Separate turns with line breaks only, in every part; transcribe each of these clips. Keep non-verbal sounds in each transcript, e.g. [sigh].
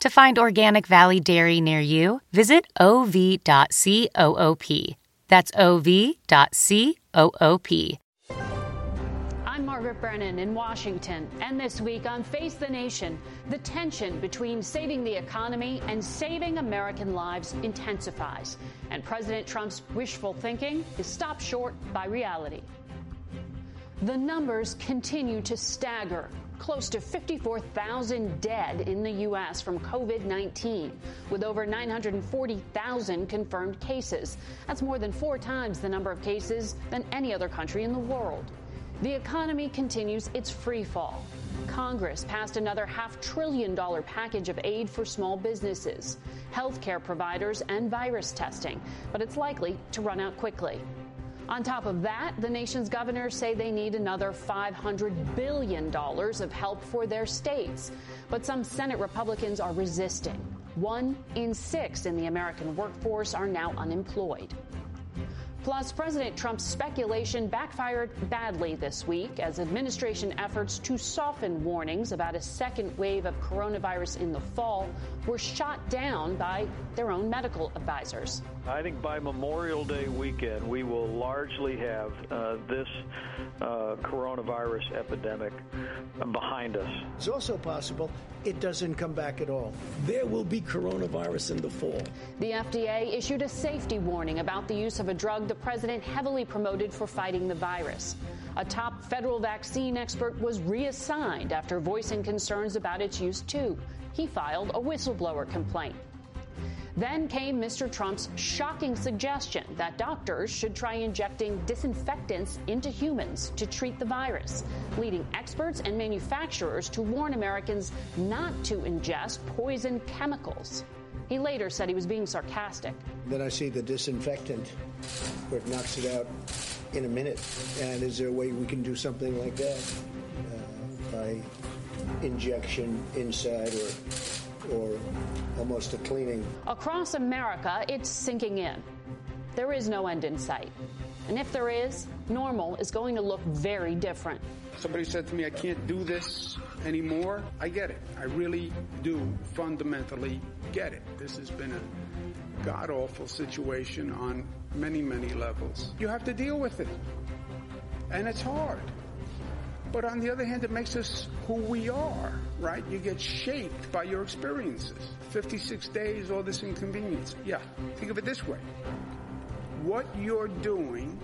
To find Organic Valley Dairy near you, visit ov.coop. That's ov.coop.
I'm Margaret Brennan in Washington, and this week on Face the Nation, the tension between saving the economy and saving American lives intensifies, and President Trump's wishful thinking is stopped short by reality. The numbers continue to stagger. Close to 54,000 dead in the U.S. from COVID 19, with over 940,000 confirmed cases. That's more than four times the number of cases than any other country in the world. The economy continues its free fall. Congress passed another half trillion dollar package of aid for small businesses, healthcare providers, and virus testing, but it's likely to run out quickly. On top of that, the nation's governors say they need another $500 billion of help for their states. But some Senate Republicans are resisting. One in six in the American workforce are now unemployed. Plus, President Trump's speculation backfired badly this week as administration efforts to soften warnings about a second wave of coronavirus in the fall were shot down by their own medical advisors.
I think by Memorial Day weekend, we will largely have uh, this uh, coronavirus epidemic behind us.
It's also possible it doesn't come back at all. There will be coronavirus in the fall.
The FDA issued a safety warning about the use of a drug the president heavily promoted for fighting the virus. A top federal vaccine expert was reassigned after voicing concerns about its use, too. He filed a whistleblower complaint. Then came Mr. Trump's shocking suggestion that doctors should try injecting disinfectants into humans to treat the virus, leading experts and manufacturers to warn Americans not to ingest poison chemicals. He later said he was being sarcastic.
Then I see the disinfectant where it knocks it out in a minute. And is there a way we can do something like that uh, by injection inside or or almost a cleaning.
Across America, it's sinking in. There is no end in sight. And if there is, normal is going to look very different.
Somebody said to me, I can't do this anymore. I get it. I really do fundamentally get it. This has been a god awful situation on many, many levels. You have to deal with it. And it's hard. But on the other hand, it makes us who we are, right? You get shaped by your experiences. 56 days, all this inconvenience. Yeah, think of it this way. What you're doing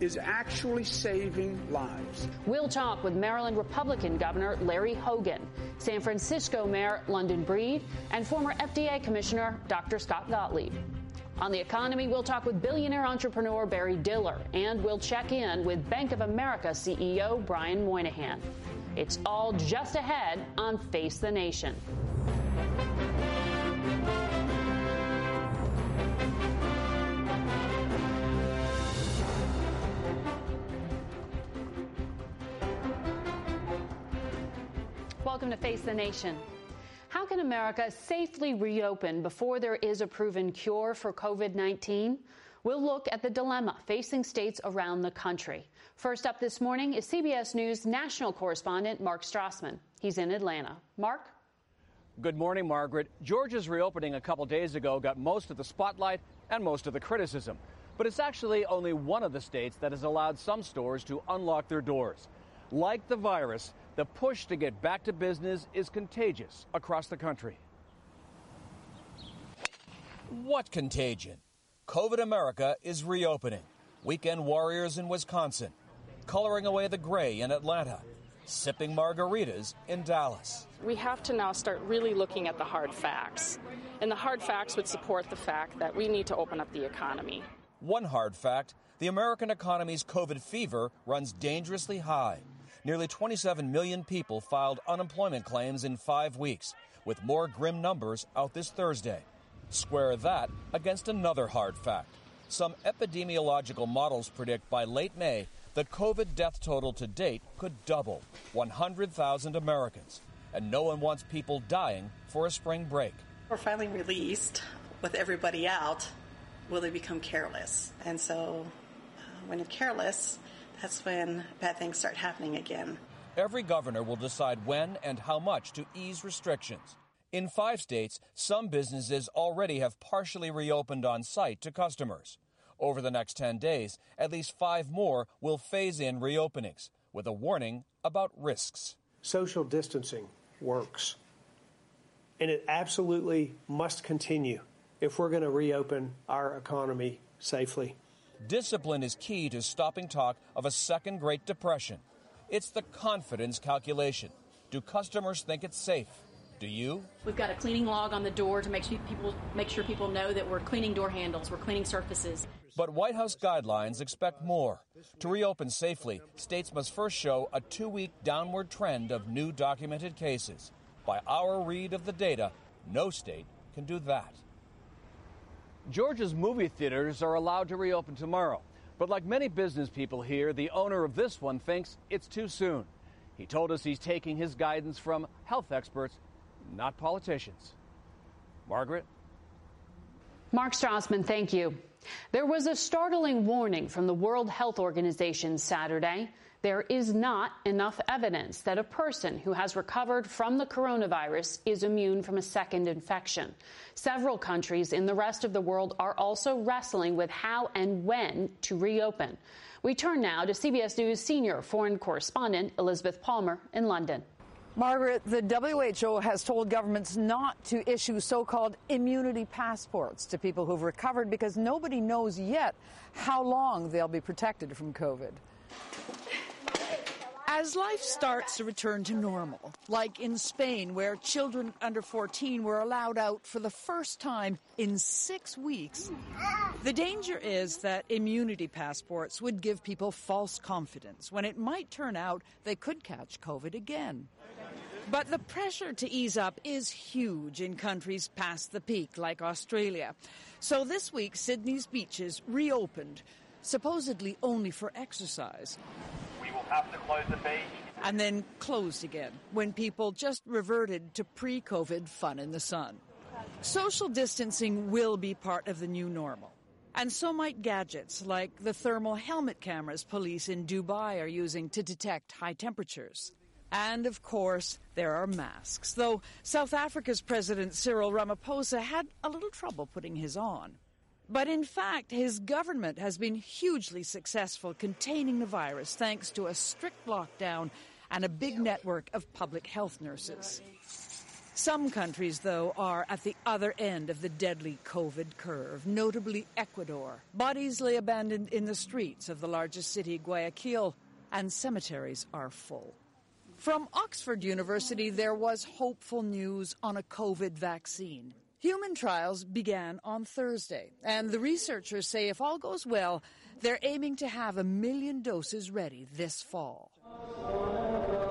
is actually saving lives.
We'll talk with Maryland Republican Governor Larry Hogan, San Francisco Mayor London Breed, and former FDA Commissioner Dr. Scott Gottlieb. On the economy, we'll talk with billionaire entrepreneur Barry Diller, and we'll check in with Bank of America CEO Brian Moynihan. It's all just ahead on Face the Nation. Welcome to Face the Nation. How can America safely reopen before there is a proven cure for COVID 19? We'll look at the dilemma facing states around the country. First up this morning is CBS News national correspondent Mark Strassmann. He's in Atlanta. Mark?
Good morning, Margaret. Georgia's reopening a couple days ago got most of the spotlight and most of the criticism. But it's actually only one of the states that has allowed some stores to unlock their doors. Like the virus, the push to get back to business is contagious across the country.
What contagion?
COVID America is reopening. Weekend warriors in Wisconsin, coloring away the gray in Atlanta, sipping margaritas in Dallas.
We have to now start really looking at the hard facts. And the hard facts would support the fact that we need to open up the economy.
One hard fact the American economy's COVID fever runs dangerously high. Nearly 27 million people filed unemployment claims in five weeks, with more grim numbers out this Thursday. Square that against another hard fact. Some epidemiological models predict by late May the COVID death total to date could double 100,000 Americans. And no one wants people dying for a spring break.
We're finally released with everybody out. Will they become careless? And so uh, when you're careless, that's when bad things start happening again.
Every governor will decide when and how much to ease restrictions. In five states, some businesses already have partially reopened on site to customers. Over the next 10 days, at least five more will phase in reopenings, with a warning about risks.
Social distancing works, and it absolutely must continue if we're going to reopen our economy safely.
Discipline is key to stopping talk of a second Great Depression. It's the confidence calculation. Do customers think it's safe? Do you?
We've got a cleaning log on the door to make sure people make sure people know that we're cleaning door handles, we're cleaning surfaces.
But White House guidelines expect more. To reopen safely, states must first show a two-week downward trend of new documented cases. By our read of the data, no state can do that. Georgia's movie theaters are allowed to reopen tomorrow. But like many business people here, the owner of this one thinks it's too soon. He told us he's taking his guidance from health experts not politicians. Margaret?
Mark Strassmann, thank you. There was a startling warning from the World Health Organization Saturday. There is not enough evidence that a person who has recovered from the coronavirus is immune from a second infection. Several countries in the rest of the world are also wrestling with how and when to reopen. We turn now to CBS News senior foreign correspondent Elizabeth Palmer in London.
Margaret, the WHO has told governments not to issue so called immunity passports to people who've recovered because nobody knows yet how long they'll be protected from COVID. As life starts to return to normal, like in Spain, where children under 14 were allowed out for the first time in six weeks, the danger is that immunity passports would give people false confidence when it might turn out they could catch COVID again. But the pressure to ease up is huge in countries past the peak, like Australia. So this week, Sydney's beaches reopened, supposedly only for exercise.
Have to close the beach.
And then closed again when people just reverted to pre COVID fun in the sun. Social distancing will be part of the new normal. And so might gadgets like the thermal helmet cameras police in Dubai are using to detect high temperatures. And of course, there are masks, though South Africa's President Cyril Ramaphosa had a little trouble putting his on. But in fact, his government has been hugely successful containing the virus thanks to a strict lockdown and a big network of public health nurses. Some countries, though, are at the other end of the deadly COVID curve, notably Ecuador. Bodies lay abandoned in the streets of the largest city, Guayaquil, and cemeteries are full. From Oxford University, there was hopeful news on a COVID vaccine. Human trials began on Thursday, and the researchers say if all goes well, they're aiming to have a million doses ready this fall.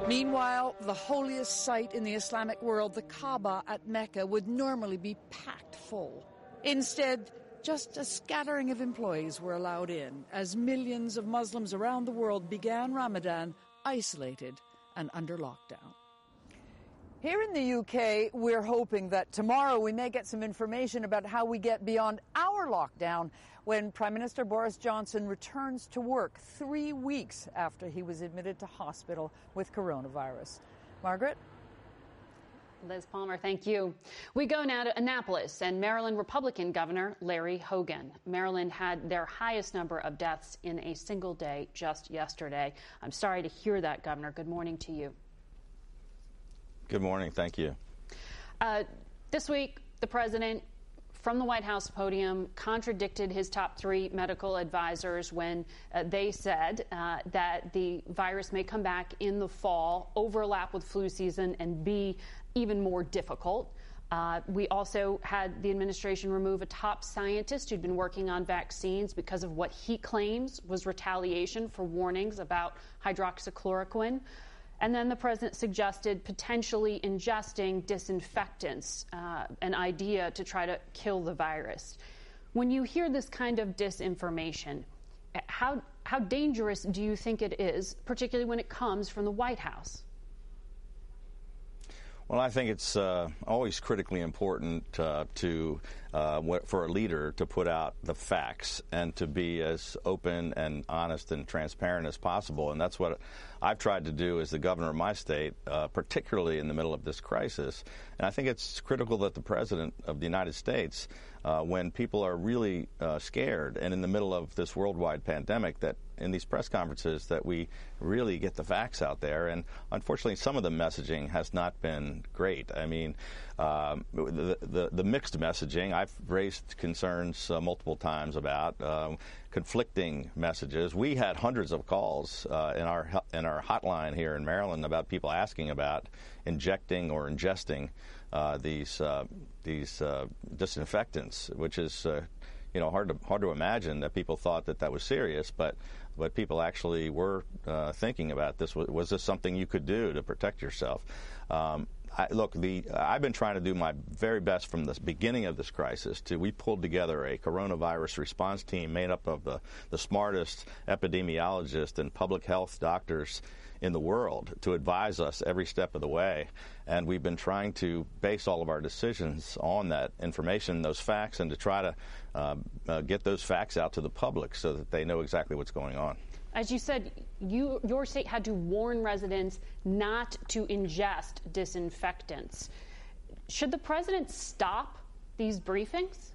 Meanwhile, the holiest site in the Islamic world, the Kaaba at Mecca, would normally be packed full. Instead, just a scattering of employees were allowed in as millions of Muslims around the world began Ramadan isolated and under lockdown. Here in the UK, we're hoping that tomorrow we may get some information about how we get beyond our lockdown when Prime Minister Boris Johnson returns to work three weeks after he was admitted to hospital with coronavirus. Margaret?
Liz Palmer, thank you. We go now to Annapolis and Maryland Republican Governor Larry Hogan. Maryland had their highest number of deaths in a single day just yesterday. I'm sorry to hear that, Governor. Good morning to you.
Good morning. Thank you.
Uh, this week, the president from the White House podium contradicted his top three medical advisors when uh, they said uh, that the virus may come back in the fall, overlap with flu season, and be even more difficult. Uh, we also had the administration remove a top scientist who'd been working on vaccines because of what he claims was retaliation for warnings about hydroxychloroquine. And then the president suggested potentially ingesting disinfectants, uh, an idea to try to kill the virus. When you hear this kind of disinformation, how, how dangerous do you think it is, particularly when it comes from the White House?
Well, I think it's uh, always critically important uh, to uh, for a leader to put out the facts and to be as open and honest and transparent as possible. And that's what I've tried to do as the governor of my state, uh, particularly in the middle of this crisis. And I think it's critical that the president of the United States, uh, when people are really uh, scared and in the middle of this worldwide pandemic, that in these press conferences that we really get the facts out there. And unfortunately, some of the messaging has not been great. I mean, um, the, the, the mixed messaging. I've raised concerns uh, multiple times about um, conflicting messages. We had hundreds of calls uh, in our in our hotline here in Maryland about people asking about injecting or ingesting uh, these uh, these uh, disinfectants, which is uh, you know hard to hard to imagine that people thought that that was serious, but but people actually were uh, thinking about this. Was, was, this something you could do to protect yourself? Um, I, look, the I've been trying to do my very best from the beginning of this crisis. To we pulled together a coronavirus response team made up of the, the smartest epidemiologists and public health doctors in the world to advise us every step of the way. And we've been trying to base all of our decisions on that information, those facts, and to try to uh, uh, get those facts out to the public so that they know exactly what's going on.
As you said, you, your state had to warn residents not to ingest disinfectants. Should the president stop these briefings?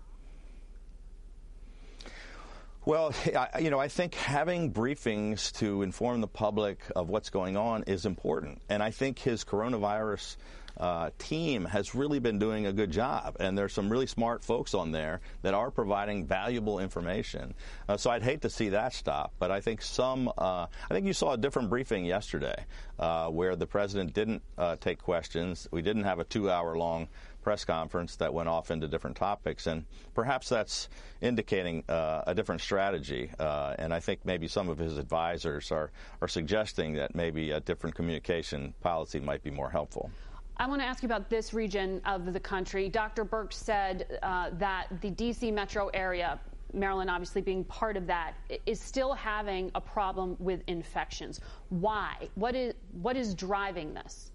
Well, [laughs] you know, I think having briefings to inform the public of what's going on is important. And I think his coronavirus uh, team has really been doing a good job. And there's some really smart folks on there that are providing valuable information. Uh, so I'd hate to see that stop. But I think some, uh, I think you saw a different briefing yesterday uh, where the president didn't uh, take questions. We didn't have a two hour long press conference that went off into different topics, and perhaps that's indicating uh, a different strategy. Uh, and I think maybe some of his advisors are are suggesting that maybe a different communication policy might be more helpful.
I want to ask you about this region of the country. Dr. Birx said uh, that the D.C. metro area Maryland obviously being part of that, is still having a problem with infections. Why? What is, what is driving this?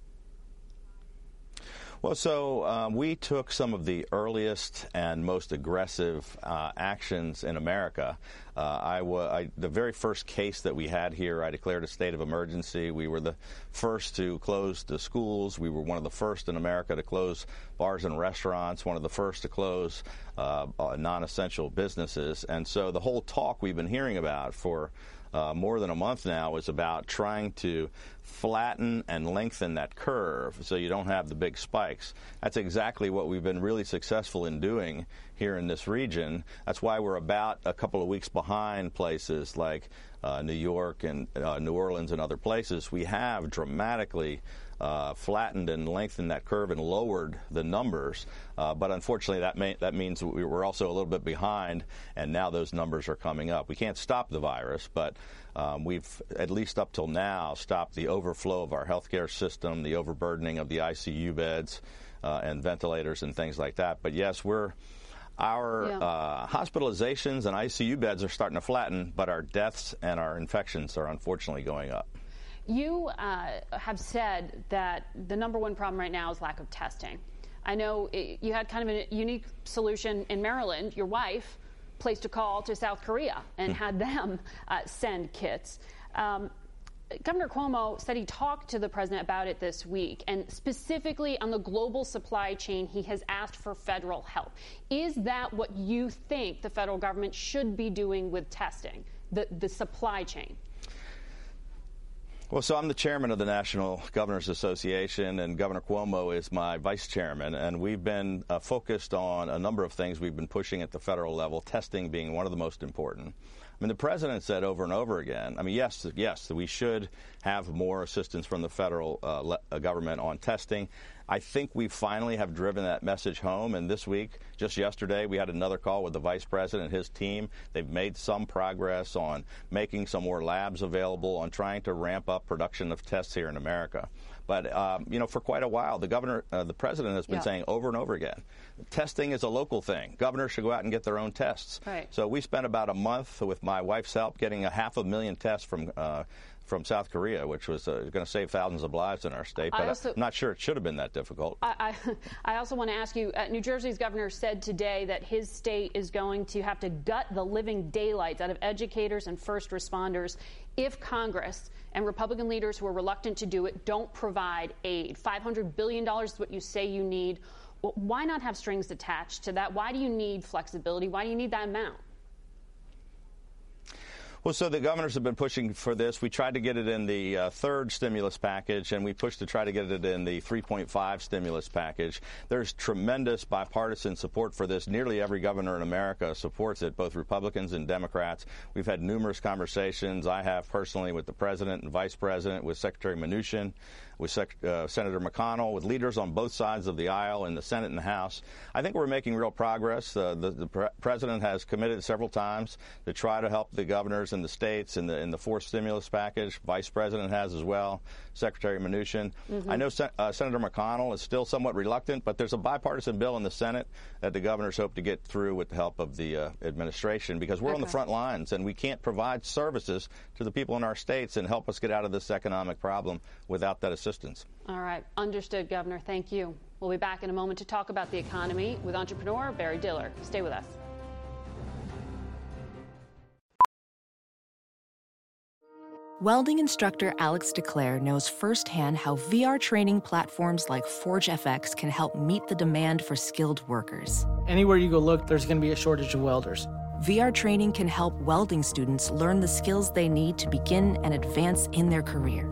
Well, so um, we took some of the earliest and most aggressive uh, actions in America. Uh, I, I, the very first case that we had here, I declared a state of emergency. We were the first to close the schools. We were one of the first in America to close bars and restaurants, one of the first to close uh, uh non essential businesses. And so the whole talk we've been hearing about for uh, more than a month now is about trying to flatten and lengthen that curve so you don't have the big spikes. That's exactly what we've been really successful in doing here in this region. That's why we're about a couple of weeks behind places like uh, New York and uh, New Orleans and other places. We have dramatically uh, flattened and lengthened that curve and lowered the numbers. Uh, but unfortunately, that, may, that means we are also a little bit behind, and now those numbers are coming up. We can't stop the virus, but um, we've, at least up till now, stopped the overflow of our healthcare system, the overburdening of the ICU beds uh, and ventilators and things like that. But yes, we're our yeah. uh, hospitalizations and ICU beds are starting to flatten, but our deaths and our infections are unfortunately going up.
You uh, have said that the number one problem right now is lack of testing. I know it, you had kind of a unique solution in Maryland. Your wife placed a call to South Korea and hmm. had them uh, send kits. Um, Governor Cuomo said he talked to the president about it this week, and specifically on the global supply chain, he has asked for federal help. Is that what you think the federal government should be doing with testing, the, the supply chain?
Well, so I'm the chairman of the National Governors Association, and Governor Cuomo is my vice chairman. And we've been uh, focused on a number of things we've been pushing at the federal level, testing being one of the most important. I mean, the president said over and over again. I mean, yes, yes, we should have more assistance from the federal uh, le- uh, government on testing. I think we finally have driven that message home. And this week, just yesterday, we had another call with the vice president and his team. They've made some progress on making some more labs available, on trying to ramp up production of tests here in America. But um, you know, for quite a while, the governor, uh, the president has been yeah. saying over and over again, testing is a local thing. Governors should go out and get their own tests.
Right.
So we spent about a month with my wife's help getting a half a million tests from. Uh, from South Korea, which was uh, going to save thousands of lives in our state. But also, I'm not sure it should have been that difficult.
I, I, [laughs] I also want to ask you uh, New Jersey's governor said today that his state is going to have to gut the living daylights out of educators and first responders if Congress and Republican leaders who are reluctant to do it don't provide aid. $500 billion is what you say you need. Well, why not have strings attached to that? Why do you need flexibility? Why do you need that amount?
Well, so the governors have been pushing for this. We tried to get it in the uh, third stimulus package, and we pushed to try to get it in the 3.5 stimulus package. There's tremendous bipartisan support for this. Nearly every governor in America supports it, both Republicans and Democrats. We've had numerous conversations. I have personally with the president and vice president, with Secretary Mnuchin with Sec- uh, Senator McConnell, with leaders on both sides of the aisle in the Senate and the House. I think we're making real progress. Uh, the, the pre- president has committed several times to try to help the governors and the states in the in the fourth stimulus package. Vice President has as well. Secretary Mnuchin. Mm-hmm. I know Sen- uh, Senator McConnell is still somewhat reluctant, but there's a bipartisan bill in the Senate that the governors hope to get through with the help of the uh, administration because we're okay. on the front lines and we can't provide services to the people in our states and help us get out of this economic problem without that assistance.
All right. Understood, Governor. Thank you. We'll be back in a moment to talk about the economy with entrepreneur Barry Diller. Stay with us.
Welding instructor Alex DeClaire knows firsthand how VR training platforms like ForgeFX can help meet the demand for skilled workers.
Anywhere you go look, there's going to be a shortage of welders.
VR training can help welding students learn the skills they need to begin and advance in their career.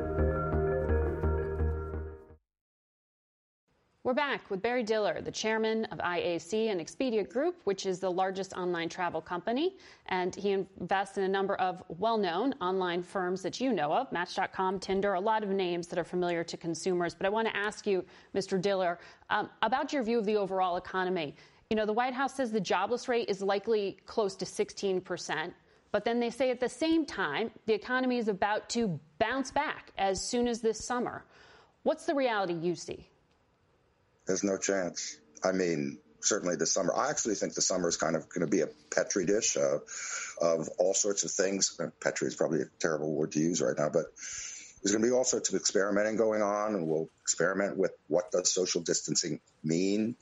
We're back with Barry Diller, the chairman of IAC and Expedia Group, which is the largest online travel company. And he invests in a number of well known online firms that you know of Match.com, Tinder, a lot of names that are familiar to consumers. But I want to ask you, Mr. Diller, um, about your view of the overall economy. You know, the White House says the jobless rate is likely close to 16%. But then they say at the same time, the economy is about to bounce back as soon as this summer. What's the reality you see?
There's no chance. I mean, certainly the summer. I actually think the summer is kind of going to be a petri dish uh, of all sorts of things. Petri is probably a terrible word to use right now, but there's going to be all sorts of experimenting going on, and we'll experiment with what does social distancing mean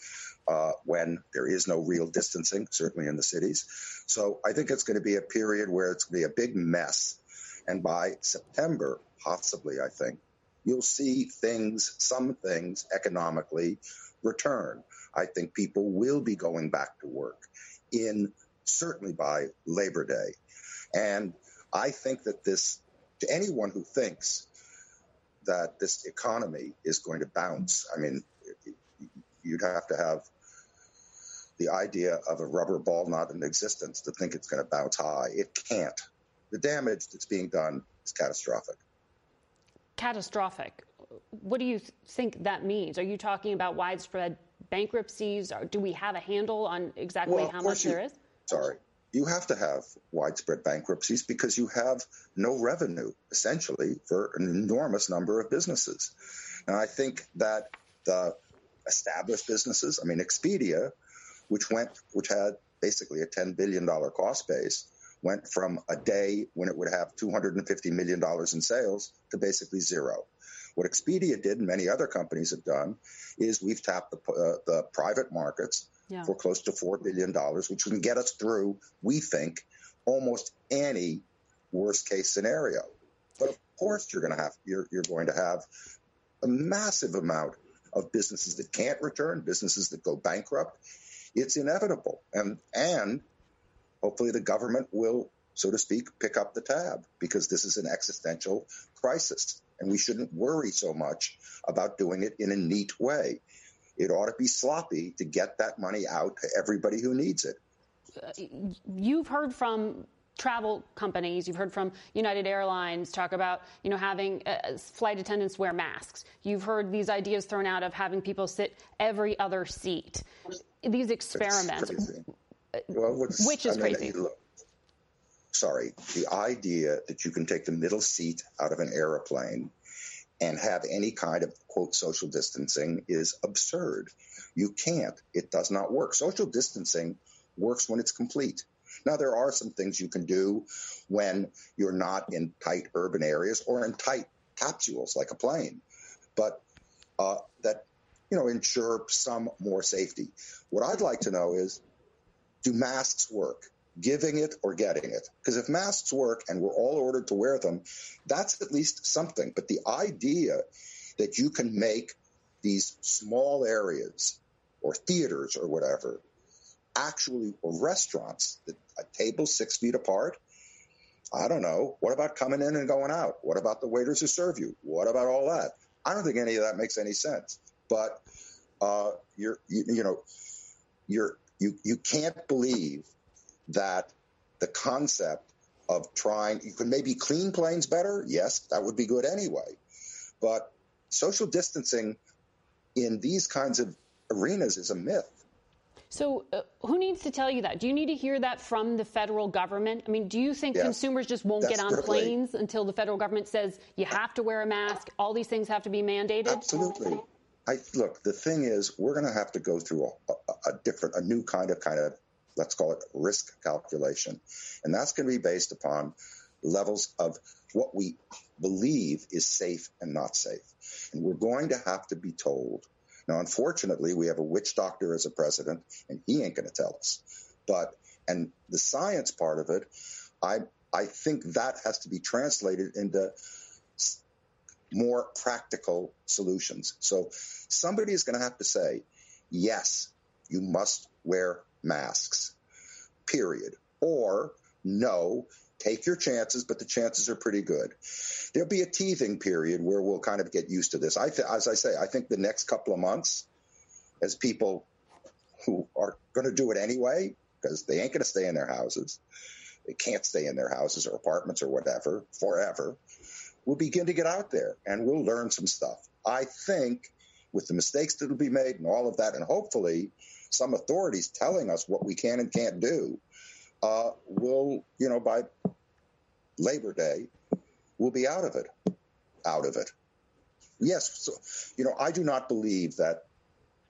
uh, when there is no real distancing, certainly in the cities. So I think it's going to be a period where it's going to be a big mess, and by September, possibly, I think you'll see things, some things economically return. I think people will be going back to work in certainly by Labor Day. And I think that this, to anyone who thinks that this economy is going to bounce, I mean, you'd have to have the idea of a rubber ball not in existence to think it's going to bounce high. It can't. The damage that's being done is catastrophic
catastrophic. What do you think that means? Are you talking about widespread bankruptcies? Or do we have a handle on exactly
well,
how much
you,
there is?
Sorry. You have to have widespread bankruptcies because you have no revenue, essentially, for an enormous number of businesses. And I think that the established businesses, I mean, Expedia, which went, which had basically a $10 billion cost base, went from a day when it would have $250 million in sales to basically zero. What Expedia did and many other companies have done is we've tapped the, uh, the private markets yeah. for close to $4 billion, which can get us through, we think, almost any worst case scenario. But of course, you're going to have you're, you're going to have a massive amount of businesses that can't return, businesses that go bankrupt. It's inevitable. And, and hopefully the government will, so to speak, pick up the tab because this is an existential crisis. And we shouldn't worry so much about doing it in a neat way. It ought to be sloppy to get that money out to everybody who needs it.
Uh, you've heard from travel companies, you've heard from United Airlines talk about, you know, having uh, flight attendants wear masks. You've heard these ideas thrown out of having people sit every other seat. These experiments.
Well,
which is
I mean,
crazy.
Look, sorry, the idea that you can take the middle seat out of an airplane and have any kind of quote social distancing is absurd. You can't. It does not work. Social distancing works when it's complete. Now, there are some things you can do when you're not in tight urban areas or in tight capsules like a plane, but uh, that you know ensure some more safety. What I'd like to know is, do masks work? Giving it or getting it? Because if masks work and we're all ordered to wear them, that's at least something. But the idea that you can make these small areas or theaters or whatever actually or restaurants that a table six feet apart. I don't know. What about coming in and going out? What about the waiters who serve you? What about all that? I don't think any of that makes any sense. But uh, you're, you, you know, you're you you can't believe that the concept of trying you can maybe clean planes better. Yes, that would be good anyway. But social distancing in these kinds of arenas is a myth.
So, uh, who needs to tell you that? Do you need to hear that from the federal government? I mean, do you think yes, consumers just won't get on planes until the federal government says you have to wear a mask? All these things have to be mandated?
Absolutely. I look. The thing is, we're going to have to go through a, a, a different, a new kind of kind of let's call it risk calculation, and that's going to be based upon levels of what we believe is safe and not safe, and we're going to have to be told now, unfortunately, we have a witch doctor as a president, and he ain't going to tell us. But and the science part of it, I I think that has to be translated into more practical solutions. So somebody is going to have to say, yes, you must wear masks, period. Or no, take your chances, but the chances are pretty good. There'll be a teething period where we'll kind of get used to this. I th- as I say, I think the next couple of months, as people who are going to do it anyway, because they ain't going to stay in their houses, they can't stay in their houses or apartments or whatever forever. We'll begin to get out there and we'll learn some stuff. I think with the mistakes that will be made and all of that, and hopefully some authorities telling us what we can and can't do, uh, will, you know, by Labor Day, we'll be out of it. Out of it. Yes, so, you know, I do not believe that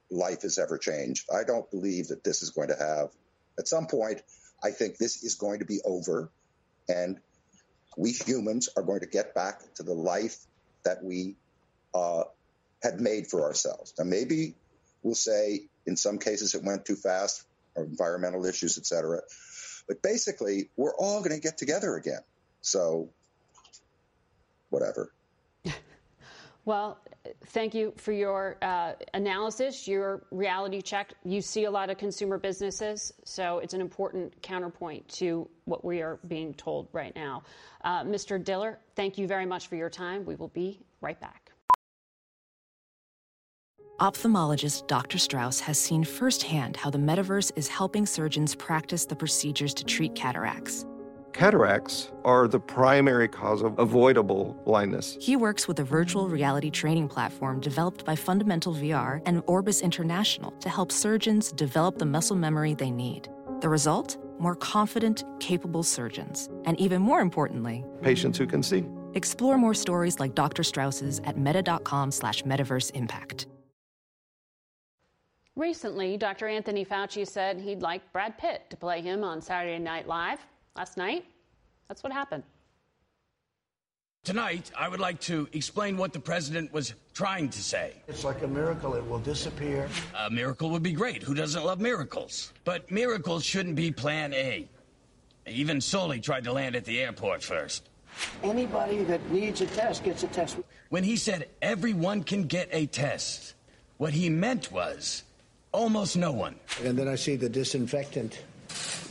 life has ever changed. I don't believe that this is going to have, at some point, I think this is going to be over, and we humans are going to get back to the life that we uh, had made for ourselves. Now, maybe we'll say in some cases it went too fast, or environmental issues, et cetera. But basically, we're all going to get together again. So, whatever.
Well, thank you for your uh, analysis, your reality check. You see a lot of consumer businesses, so it's an important counterpoint to what we are being told right now. Uh, Mr. Diller, thank you very much for your time. We will be right back.
Ophthalmologist Dr. Strauss has seen firsthand how the metaverse is helping surgeons practice the procedures to treat cataracts.
Cataracts are the primary cause of avoidable blindness.
He works with a virtual reality training platform developed by Fundamental VR and Orbis International to help surgeons develop the muscle memory they need. The result? More confident, capable surgeons. And even more importantly,
patients who can see.
Explore more stories like Dr. Strauss's at meta.com slash metaverse impact.
Recently, Dr. Anthony Fauci said he'd like Brad Pitt to play him on Saturday Night Live. Last night, that's what happened.
Tonight, I would like to explain what the president was trying to say.
It's like a miracle, it will disappear.
A miracle would be great. Who doesn't love miracles? But miracles shouldn't be plan A. Even Sully tried to land at the airport first.
Anybody that needs a test gets a test.
When he said everyone can get a test, What he meant was almost no one.
And then I see the disinfectant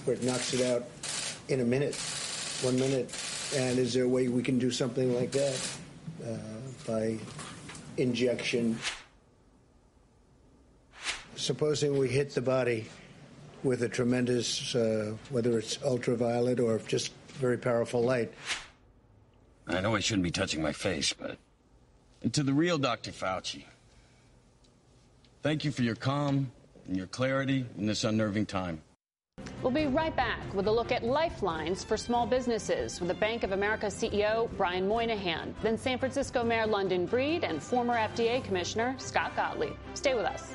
where it knocks it out in a minute, one minute. And is there a way we can do something like that uh, by injection? Supposing we hit the body with a tremendous, uh, whether it's ultraviolet or just very powerful light.
I know I shouldn't be touching my face, but. To the real Dr. Fauci, thank you for your calm and your clarity in this unnerving time.
We'll be right back with a look at lifelines for small businesses with the Bank of America CEO Brian Moynihan, then San Francisco Mayor London Breed and former FDA Commissioner Scott Gottlieb. Stay with us.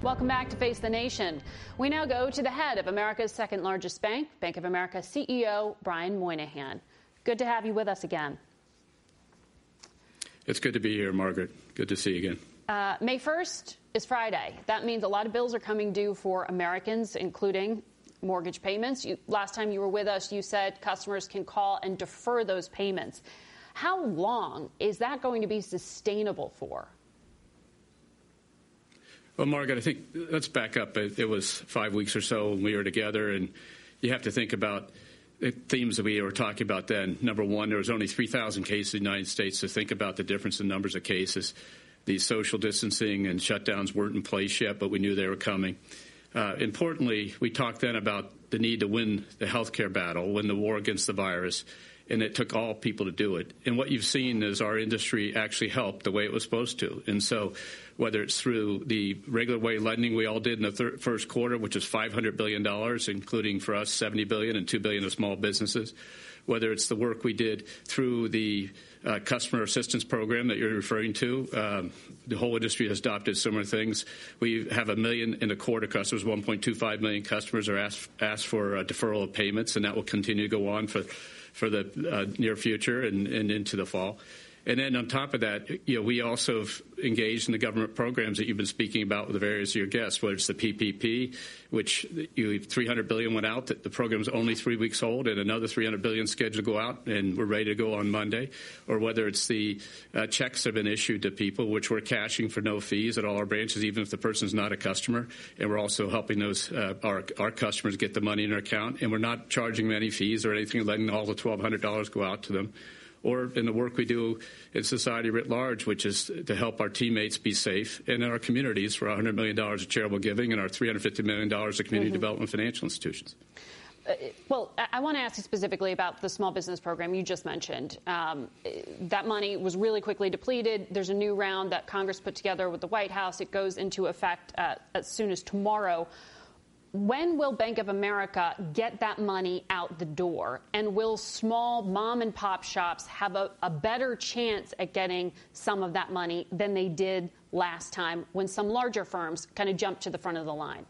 Welcome back to Face the Nation. We now go to the head of America's second largest bank, Bank of America CEO Brian Moynihan. Good to have you with us again.
It's good to be here, Margaret. Good to see you again.
Uh, May 1st is Friday. That means a lot of bills are coming due for Americans, including mortgage payments. You, last time you were with us, you said customers can call and defer those payments. How long is that going to be sustainable for?
Well, Margaret, I think let's back up. It was five weeks or so when we were together, and you have to think about the themes that we were talking about then. Number one, there was only 3,000 cases in the United States, so think about the difference in numbers of cases. The social distancing and shutdowns weren't in place yet, but we knew they were coming. Uh, importantly, we talked then about the need to win the healthcare battle, win the war against the virus, and it took all people to do it. And what you've seen is our industry actually helped the way it was supposed to. And so whether it's through the regular way lending we all did in the thir- first quarter, which is $500 billion, including for us $70 billion and $2 billion of small businesses, whether it's the work we did through the uh, customer assistance program that you're referring to. Um, the whole industry has adopted similar things. We have a million and a quarter customers, 1.25 million customers are asked, asked for deferral of payments, and that will continue to go on for, for the uh, near future and, and into the fall. And then on top of that, you know, we also have engaged in the government programs that you've been speaking about with the various of your guests, whether it's the PPP, which you, 300 billion went out. that The program's only three weeks old, and another 300 billion scheduled to go out, and we're ready to go on Monday. Or whether it's the uh, checks that have been issued to people, which we're cashing for no fees at all our branches, even if the person's not a customer. And we're also helping those uh, our our customers get the money in their account, and we're not charging them any fees or anything, letting all the $1,200 go out to them or in the work we do in society writ large, which is to help our teammates be safe and in our communities for $100 million of charitable giving and our $350 million of community mm-hmm. development financial institutions.
Uh, well, I want to ask you specifically about the small business program you just mentioned. Um, that money was really quickly depleted. There's a new round that Congress put together with the White House. It goes into effect uh, as soon as tomorrow when will Bank of America get that money out the door? And will small mom and pop shops have a, a, better chance at getting some of that money than they did last time when some larger firms kind of jumped to the front of the line?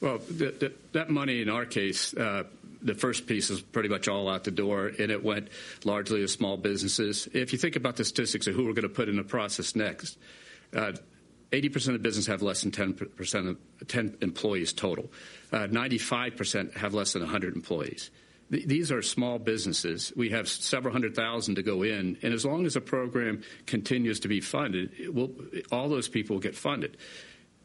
Well, the, the, that money in our case, uh, the first piece is pretty much all out the door, and it went largely to small businesses. If you think about the statistics of who we're going to put in the process next, uh, 80% of business have less than 10% of 10 employees total. Uh, 95% have less than 100 employees. Th- these are small businesses. We have several hundred thousand to go in, and as long as the program continues to be funded, will, all those people will get funded.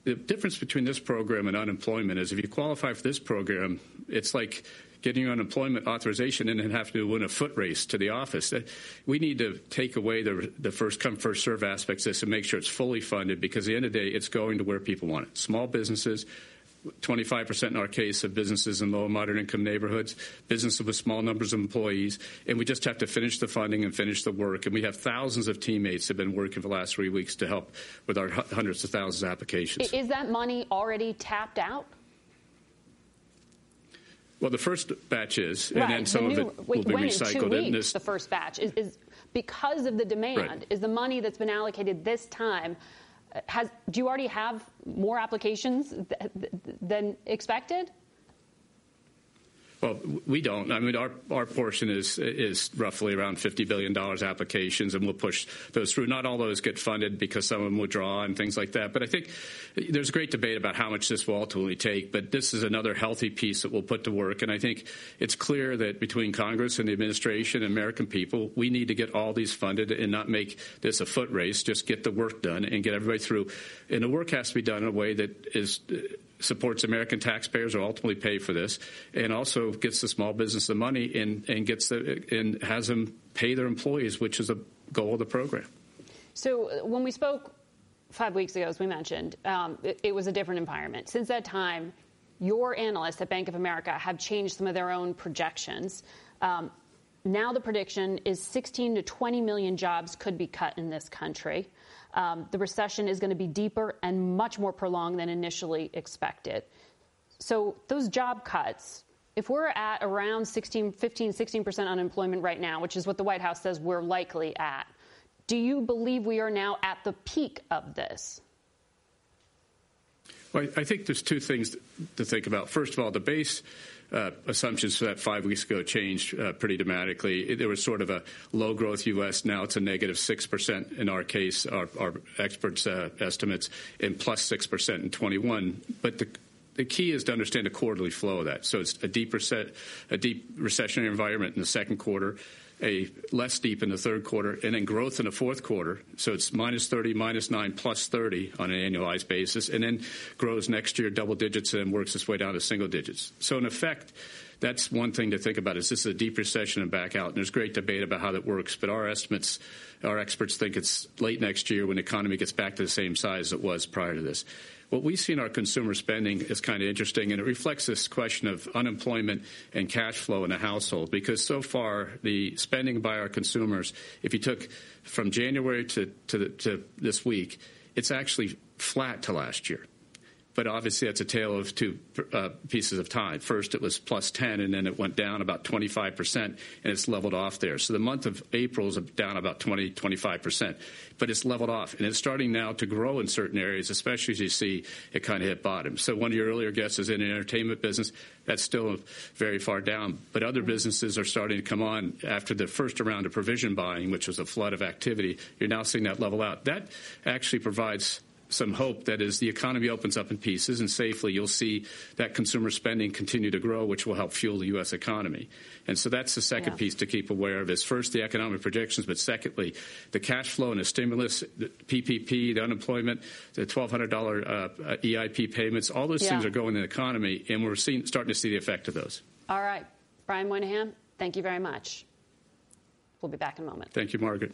The difference between this program and unemployment is if you qualify for this program, it's like getting your unemployment authorization and then have to win a foot race to the office. We need to take away the, the first come, first serve aspects of this and make sure it's fully funded because at the end of the day, it's going to where people want it. Small businesses, 25% in our case of businesses in low and moderate income neighborhoods, businesses with small numbers of employees, and we just have to finish the funding and finish the work. And we have thousands of teammates have been working for the last three weeks to help with our hundreds of thousands of applications.
Is that money already tapped out?
Well, the first batch is,
right.
and then some
the new,
of it will be recycled.
In weeks, the first batch is, is because of the demand.
Right.
Is the money that's been allocated this time? Uh, has do you already have more applications th- th- than expected?
Well, we don't. I mean, our, our portion is is roughly around $50 billion applications, and we'll push those through. Not all those get funded because some of them withdraw and things like that. But I think there's a great debate about how much this will ultimately take. But this is another healthy piece that we'll put to work. And I think it's clear that between Congress and the administration and American people, we need to get all these funded and not make this a foot race. Just get the work done and get everybody through. And the work has to be done in a way that is supports American taxpayers who ultimately pay for this, and also gets the small business the money and, and gets the and has them pay their employees, which is a goal of the program.
So uh, when we spoke five weeks ago, as we mentioned, um, it, it was a different environment. Since that time, your analysts at Bank of America have changed some of their own projections. Um, now the prediction is 16 to 20 million jobs could be cut in this country. Um, the recession is going to be deeper and much more prolonged than initially expected. So those job cuts, if we're at around 16, 15, 16% unemployment right now, which is what the White House says we're likely at, do you believe we are now at the peak of this?
Well, I think there's two things to think about. First of all, the base assumptions for that five weeks ago changed uh, pretty dramatically. There was sort of a low growth U.S. Now it's a negative 6% in our case, our, experts' uh, estimates, and plus 6% in 21. But the key is to understand the quarterly flow of that. So it's a deep, reset, a deep recessionary environment in the second quarter, a less deep in the third quarter, and then growth in the fourth quarter. So it's minus 30, minus 9, plus 30 on an annualized basis, and then grows next year double digits and works its way down to single digits. So in effect, that's one thing to think about. Is this is a deep recession and back out? And there's great debate about how that works, but our estimates, our experts think it's late next year when the economy gets back to the same size it was prior to this. What we see in our consumer spending is kind of interesting, and it reflects this question of unemployment and cash flow in a household. Because so far, the spending by our consumers, if you took from January to, to, to this week, it's actually flat to last year. But obviously, that's a tale of two uh, pieces of time. First, it was plus 10, and then it went down about 25%, and it's leveled off there. So the month of April is down about 20, 25%, but it's leveled off, and it's starting now to grow in certain areas, especially as you see it kind of hit bottom. So one of your earlier guests is in the entertainment business. That's still very far down, but other businesses are starting to come on after the first round of provision buying, which was a flood of activity. You're now seeing that level out. That actually provides some hope that as the economy opens up in pieces and safely, you'll see that consumer spending continue to grow, which will help fuel the U.S. economy. And so that's the second yeah. piece to keep aware of is first the economic projections, but secondly, the cash flow and the stimulus, the PPP, the unemployment, the $1,200 uh, EIP payments, all those yeah. things are going in the economy, and we're seeing, starting to see the effect of those.
All right. Brian Moynihan, thank you very much. We'll be back in a moment.
Thank you, Margaret.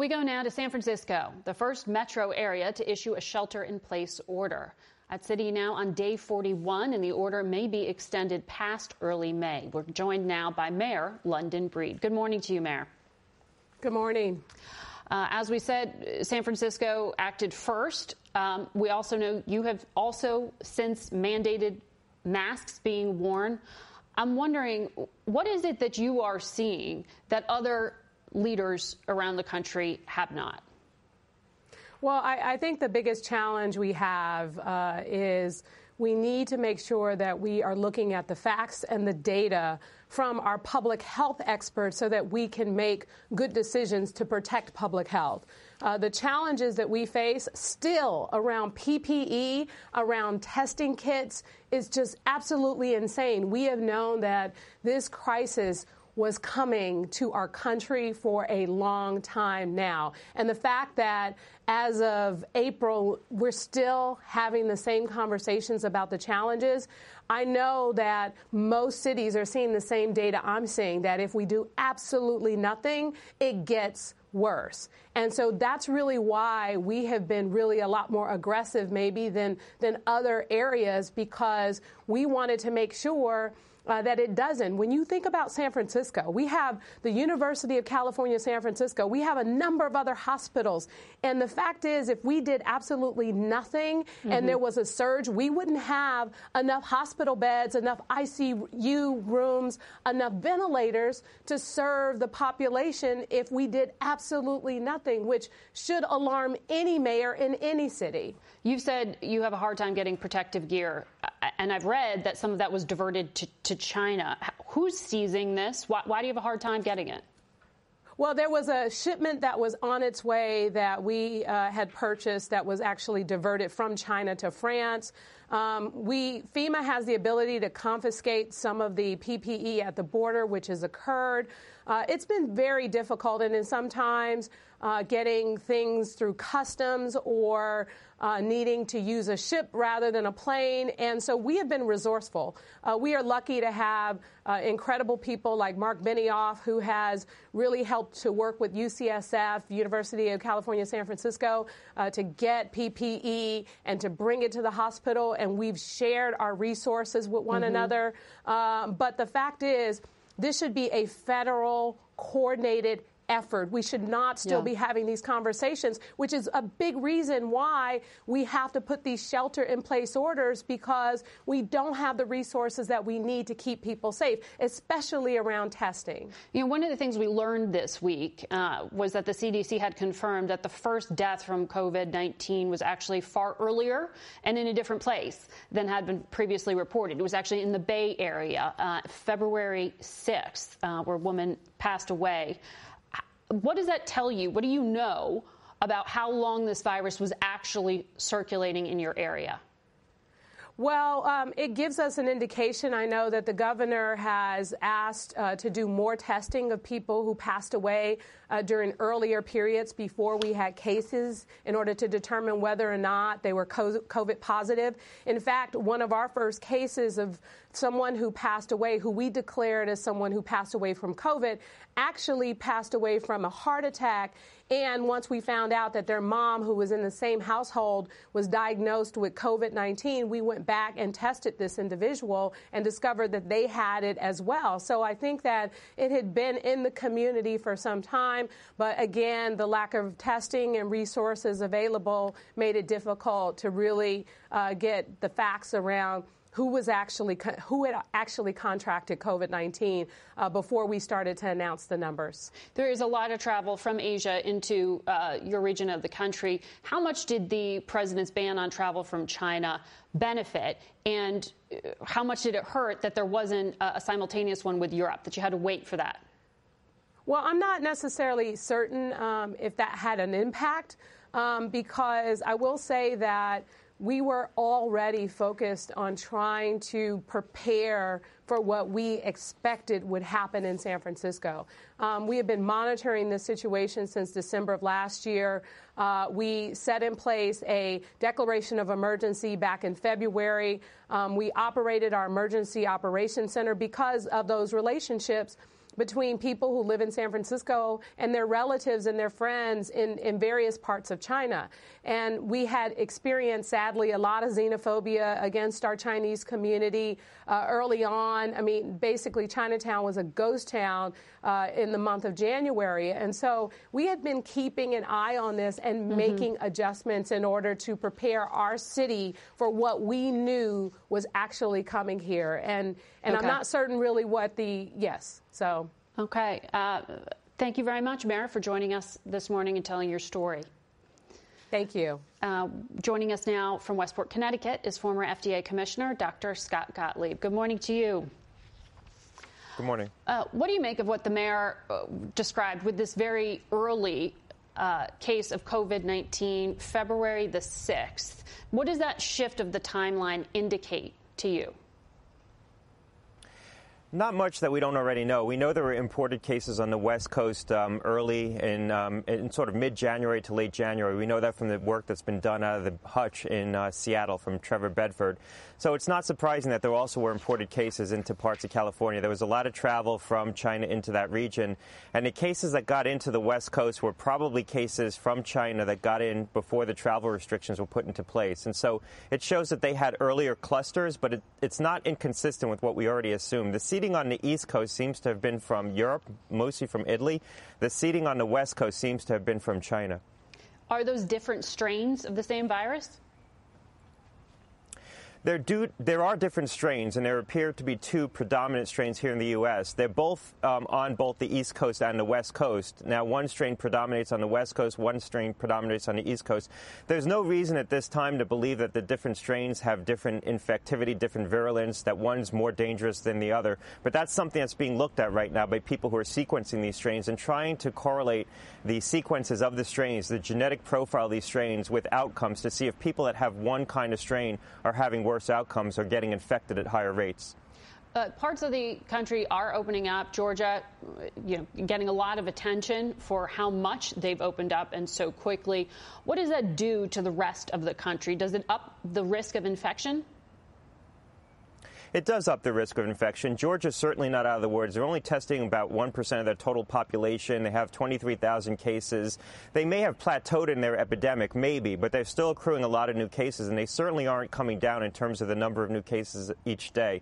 We go now to San Francisco, the first metro area to issue a shelter in place order. At City now on day 41, and the order may be extended past early May. We're joined now by Mayor London Breed. Good morning to you, Mayor.
Good morning.
Uh, as we said, San Francisco acted first. Um, we also know you have also since mandated masks being worn. I'm wondering, what is it that you are seeing that other leaders around the country have not?
Well, I, I think the biggest challenge we have uh, is we need to make sure that we are looking at the facts and the data from our public health experts so that we can make good decisions to protect public health. Uh, the challenges that we face still around PPE, around testing kits, is just absolutely insane. We have known that this crisis was coming to our country for a long time now. And the fact that as of April, we're still having the same conversations about the challenges. I know that most cities are seeing the same data I'm seeing that if we do absolutely nothing, it gets worse. And so that's really why we have been really a lot more aggressive maybe than than other areas because we wanted to make sure uh, that it doesn't. When you think about San Francisco, we have the University of California, San Francisco. We have a number of other hospitals. And the fact is, if we did absolutely nothing mm-hmm. and there was a surge, we wouldn't have enough hospital beds, enough ICU rooms, enough ventilators to serve the population if we did absolutely nothing, which should alarm any mayor in any city.
You've said you have a hard time getting protective gear, and I've read that some of that was diverted to, to China. Who's seizing this? Why, why do you have a hard time getting it?
Well, there was a shipment that was on its way that we uh, had purchased that was actually diverted from China to France. Um, we FEMA has the ability to confiscate some of the PPE at the border, which has occurred. Uh, it's been very difficult, and sometimes uh, getting things through customs or uh, needing to use a ship rather than a plane. And so we have been resourceful. Uh, we are lucky to have uh, incredible people like Mark Benioff, who has really helped to work with UCSF, University of California, San Francisco, uh, to get PPE and to bring it to the hospital. And we've shared our resources with one mm-hmm. another. Um, but the fact is, this should be a federal coordinated effort. We should not still yeah. be having these conversations, which is a big reason why we have to put these shelter in place orders because we don't have the resources that we need to keep people safe, especially around testing.
You know, one of the things we learned this week uh, was that the CDC had confirmed that the first death from COVID 19 was actually far earlier and in a different place than had been previously reported. It was actually in the Bay Area, uh, February 6th, uh, where a woman passed away. What does that tell you? What do you know about how long this virus was actually circulating in your area?
Well, um, it gives us an indication. I know that the governor has asked uh, to do more testing of people who passed away uh, during earlier periods before we had cases in order to determine whether or not they were COVID positive. In fact, one of our first cases of someone who passed away, who we declared as someone who passed away from COVID, actually passed away from a heart attack. And once we found out that their mom, who was in the same household, was diagnosed with COVID 19, we went back and tested this individual and discovered that they had it as well. So I think that it had been in the community for some time, but again, the lack of testing and resources available made it difficult to really uh, get the facts around who was actually who had actually contracted COVID-19 uh, before we started to announce the numbers.
There is a lot of travel from Asia into uh, your region of the country. How much did the president's ban on travel from China benefit, and uh, how much did it hurt that there wasn't a simultaneous one with Europe? That you had to wait for that.
Well, I'm not necessarily certain um, if that had an impact um, because I will say that we were already focused on trying to prepare for what we expected would happen in San Francisco. Um, we have been monitoring this situation since December of last year. Uh, we set in place a declaration of emergency back in February. Um, we operated our emergency operations center because of those relationships between people who live in San Francisco and their relatives and their friends in, in various parts of China. And we had experienced, sadly, a lot of xenophobia against our Chinese community uh, early on. I mean, basically, Chinatown was a ghost town uh, in the month of January. And so we had been keeping an eye on this and mm-hmm. making adjustments in order to prepare our city for what we knew was actually coming here. And, and okay. I'm not certain really what the, yes, so.
Okay. Uh, thank you very much, Mayor, for joining us this morning and telling your story.
Thank you.
Uh, joining us now from Westport, Connecticut is former FDA Commissioner Dr. Scott Gottlieb. Good morning to you.
Good morning.
Uh, what do you make of what the mayor uh, described with this very early uh, case of COVID 19, February the 6th? What does that shift of the timeline indicate to you?
Not much that we don't already know. We know there were imported cases on the West Coast um, early in, um, in, sort of mid January to late January. We know that from the work that's been done out of the hutch in uh, Seattle from Trevor Bedford. So it's not surprising that there also were imported cases into parts of California. There was a lot of travel from China into that region. And the cases that got into the West Coast were probably cases from China that got in before the travel restrictions were put into place. And so it shows that they had earlier clusters, but it, it's not inconsistent with what we already assumed. The seeding on the East Coast seems to have been from Europe, mostly from Italy. The seeding on the West Coast seems to have been from China.
Are those different strains of the same virus?
There, do, there are different strains, and there appear to be two predominant strains here in the U.S. They're both um, on both the East Coast and the West Coast. Now, one strain predominates on the West Coast, one strain predominates on the East Coast. There's no reason at this time to believe that the different strains have different infectivity, different virulence, that one's more dangerous than the other. But that's something that's being looked at right now by people who are sequencing these strains and trying to correlate the sequences of the strains, the genetic profile of these strains, with outcomes to see if people that have one kind of strain are having worse outcomes are getting infected at higher rates.
Uh, parts of the country are opening up. Georgia, you know, getting a lot of attention for how much they've opened up and so quickly. What does that do to the rest of the country? Does it up the risk of infection?
It does up the risk of infection. Georgia's certainly not out of the woods. They're only testing about 1% of their total population. They have 23,000 cases. They may have plateaued in their epidemic, maybe, but they're still accruing a lot of new cases, and they certainly aren't coming down in terms of the number of new cases each day.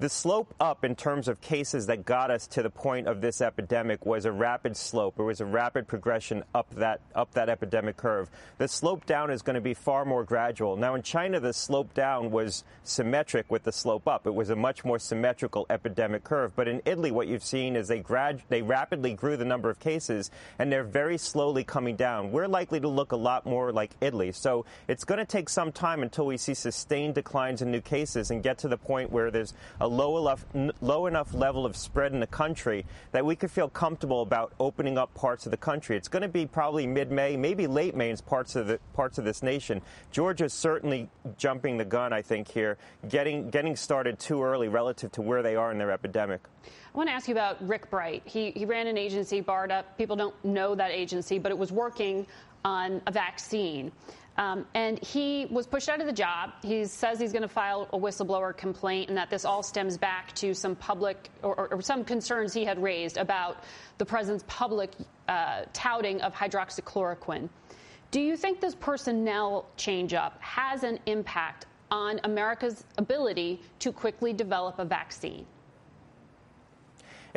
The slope up in terms of cases that got us to the point of this epidemic was a rapid slope. It was a rapid progression up that up that epidemic curve. The slope down is going to be far more gradual. Now in China the slope down was symmetric with the slope up. It was a much more symmetrical epidemic curve. But in Italy what you've seen is they grad they rapidly grew the number of cases and they're very slowly coming down. We're likely to look a lot more like Italy. So it's going to take some time until we see sustained declines in new cases and get to the point where there's a low enough, low enough level of spread in the country that we could feel comfortable about opening up parts of the country. It's going to be probably mid-May, maybe late May in parts of the parts of this nation. Georgia's certainly jumping the gun, I think, here, getting getting started too early relative to where they are in their epidemic.
I want to ask you about Rick Bright. He, he ran an agency, BARDA. People don't know that agency, but it was working on a vaccine. Um, and he was pushed out of the job. He says he's going to file a whistleblower complaint, and that this all stems back to some public or, or, or some concerns he had raised about the president's public uh, touting of hydroxychloroquine. Do you think this personnel change up has an impact on America's ability to quickly develop a vaccine?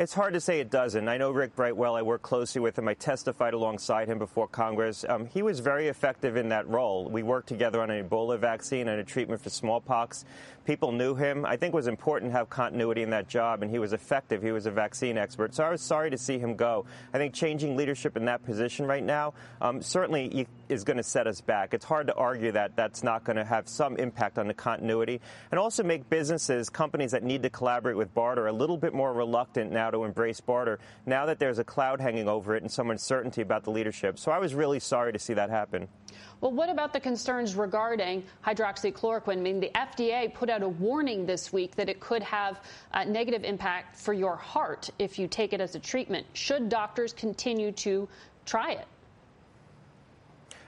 It's hard to say it doesn't. I know Rick Bright well. I work closely with him. I testified alongside him before Congress. Um, he was very effective in that role. We worked together on an Ebola vaccine and a treatment for smallpox. People knew him. I think it was important to have continuity in that job, and he was effective. He was a vaccine expert. So I was sorry to see him go. I think changing leadership in that position right now um, certainly is going to set us back. It's hard to argue that that's not going to have some impact on the continuity and also make businesses, companies that need to collaborate with BARDA a little bit more reluctant now to embrace BARDA now that there's a cloud hanging over it and some uncertainty about the leadership. So I was really sorry to see that happen.
Well, what about the concerns regarding hydroxychloroquine? I mean, the FDA put out a warning this week that it could have a negative impact for your heart if you take it as a treatment. Should doctors continue to try it?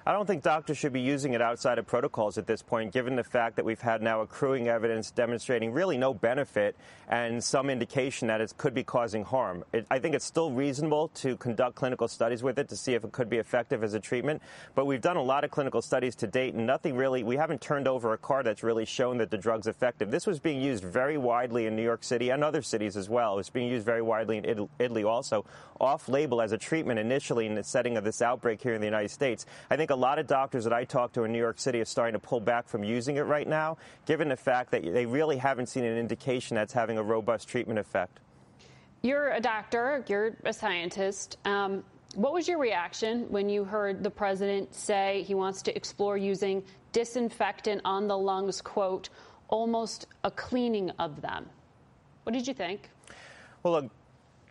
I don't think doctors should be using it outside of protocols at this point, given the fact that we've had now accruing evidence demonstrating really no benefit and some indication that it could be causing harm. It, I think it's still reasonable to conduct clinical studies with it to see if it could be effective as a treatment. But we've done a lot of clinical studies to date, and nothing really, we haven't turned over a card that's really shown that the drug's effective. This was being used very widely in New York City and other cities as well. It was being used very widely in Italy also, off label as a treatment initially in the setting of this outbreak here in the United States. I think a lot of doctors that I talk to in New York City are starting to pull back from using it right now, given the fact that they really haven't seen an indication that's having a robust treatment effect.
You're a doctor, you're a scientist. Um, What was your reaction when you heard the president say he wants to explore using disinfectant on the lungs, quote, almost a cleaning of them? What did you think?
Well, look,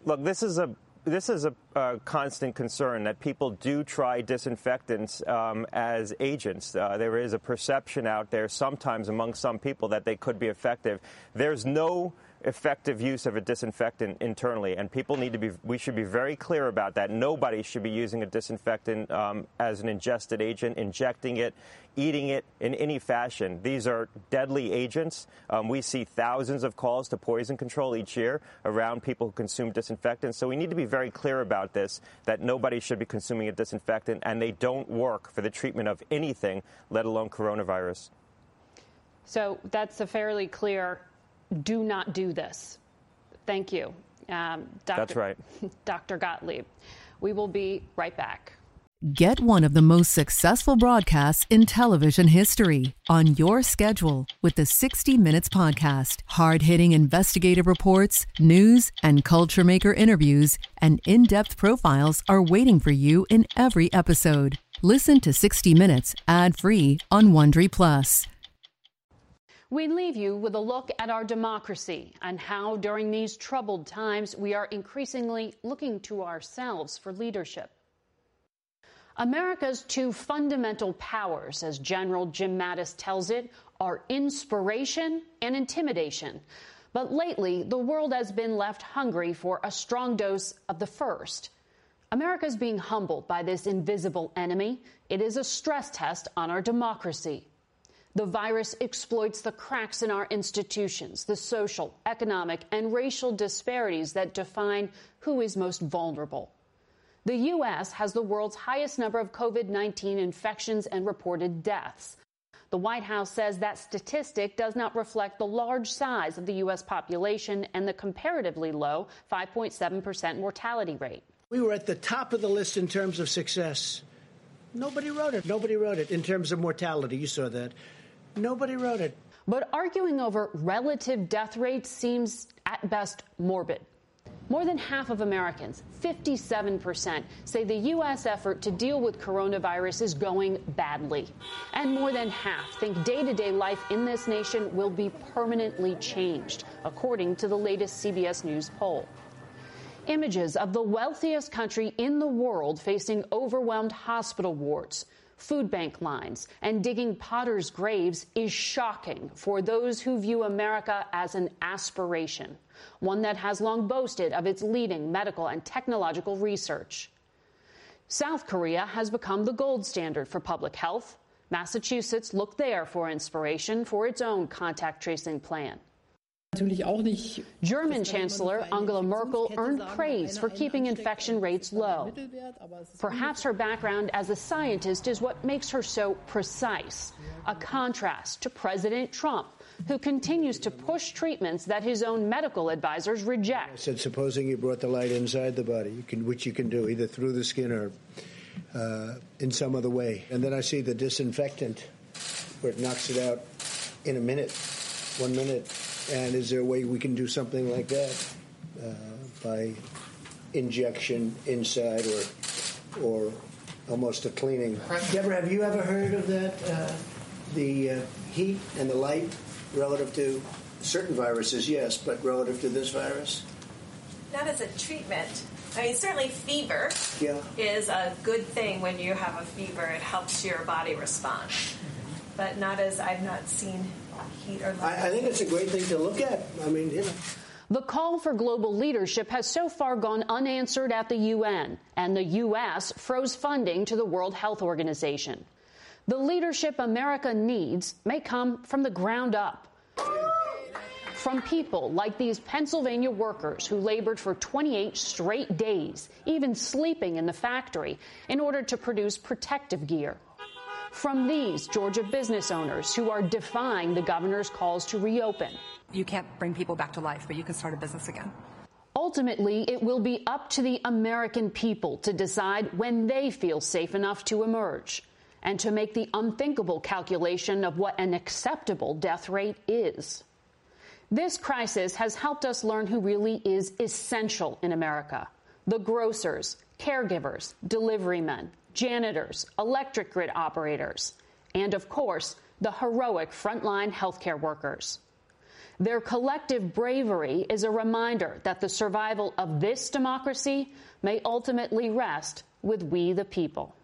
look this is a this is a, a, constant concern that people do try disinfectants um, as agents. Uh, there is a perception out there sometimes among some people that they could be effective. There's no effective use of a disinfectant internally, and people need to be. We should be very clear about that. Nobody should be using a disinfectant um, as an ingested agent, injecting it, eating it in any fashion. These are deadly agents. Um, we see thousands of calls to poison control each year around people who consume disinfectants. So we need to be very clear about this. That nobody should be consuming a disinfectant, and they don't work for the treatment of anything, let alone coronavirus.
So that's a fairly clear do not do this. Thank you. Um,
Dr. That's right. [laughs]
Dr. Gottlieb. We will be right back.
Get one of the most successful broadcasts in television history on your schedule with the 60 Minutes Podcast. Hard hitting investigative reports, news, and culture maker interviews, and in depth profiles are waiting for you in every episode. Listen to 60 Minutes ad free on Wondery Plus.
We leave you with a look at our democracy and how, during these troubled times, we are increasingly looking to ourselves for leadership. America's two fundamental powers, as General Jim Mattis tells it, are inspiration and intimidation. But lately, the world has been left hungry for a strong dose of the first. America is being humbled by this invisible enemy. It is a stress test on our democracy. The virus exploits the cracks in our institutions, the social, economic, and racial disparities that define who is most vulnerable. The U.S. has the world's highest number of COVID 19 infections and reported deaths. The White House says that statistic does not reflect the large size of the U.S. population and the comparatively low 5.7% mortality rate.
We were at the top of the list in terms of success. Nobody wrote it. Nobody wrote it in terms of mortality. You saw that. Nobody wrote it.
But arguing over relative death rates seems at best morbid. More than half of Americans, 57%, say the U.S. effort to deal with coronavirus is going badly. And more than half think day to day life in this nation will be permanently changed, according to the latest CBS News poll. Images of the wealthiest country in the world facing overwhelmed hospital wards food bank lines, and digging potters' graves is shocking for those who view America as an aspiration, one that has long boasted of its leading medical and technological research. South Korea has become the gold standard for public health. Massachusetts looked there for inspiration for its own contact tracing plan. German Chancellor Angela Merkel earned praise for keeping infection rates low. Perhaps her background as a scientist is what makes her so precise, a contrast to President Trump, who continues to push treatments that his own medical advisors reject. I
said, supposing you brought the light inside the body, you can, which you can do either through the skin or uh, in some other way. And then I see the disinfectant where it knocks it out in a minute, one minute. And is there a way we can do something like that uh, by injection inside or or almost a cleaning? Deborah, have you ever heard of that? Uh, the uh, heat and the light relative to certain viruses, yes, but relative to this virus?
Not as a treatment. I mean, certainly fever
yeah.
is a good thing when you have a fever. It helps your body respond. But not as I've not seen heat or
I, I think it's a great thing to look at. I mean, you know.
The call for global leadership has so far gone unanswered at the UN, and the U.S. froze funding to the World Health Organization. The leadership America needs may come from the ground up. From people like these Pennsylvania workers who labored for 28 straight days, even sleeping in the factory, in order to produce protective gear from these Georgia business owners who are defying the governor's calls to reopen.
You can't bring people back to life, but you can start a business again.
Ultimately, it will be up to the American people to decide when they feel safe enough to emerge and to make the unthinkable calculation of what an acceptable death rate is. This crisis has helped us learn who really is essential in America the grocers, caregivers, deliverymen, janitors, electric grid operators, and of course, the heroic frontline healthcare workers. Their collective bravery is a reminder that the survival of this democracy may ultimately rest with we the people.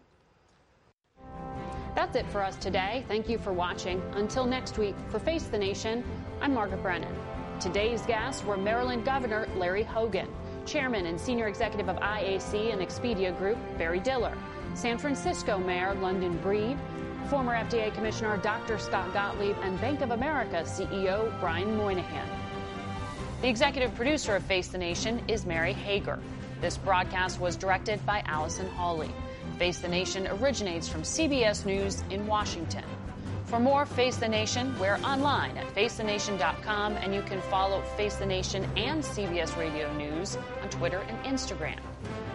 That's it for us today. Thank you for watching. Until next week, for Face the Nation, I'm Margaret Brennan. Today's guests were Maryland Governor Larry Hogan, Chairman and Senior Executive of IAC and Expedia Group Barry Diller, San Francisco Mayor London Breed, former FDA Commissioner Dr. Scott Gottlieb, and Bank of America CEO Brian Moynihan. The executive producer of Face the Nation is Mary Hager. This broadcast was directed by Allison Hawley. Face the Nation originates from CBS News in Washington. For more Face the Nation, we're online at facethenation.com and you can follow Face the Nation and CBS Radio News on Twitter and Instagram.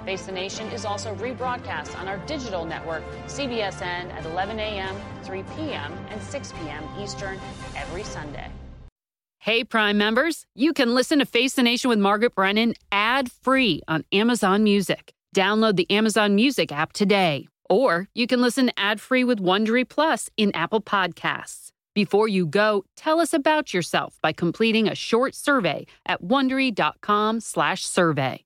Face the Nation is also rebroadcast on our digital network, CBSN, at 11 a.m., 3 p.m., and 6 p.m. Eastern every Sunday.
Hey, Prime members, you can listen to Face the Nation with Margaret Brennan ad free on Amazon Music. Download the Amazon Music app today. Or you can listen ad free with Wondery Plus in Apple Podcasts. Before you go, tell us about yourself by completing a short survey at wondery.com/survey.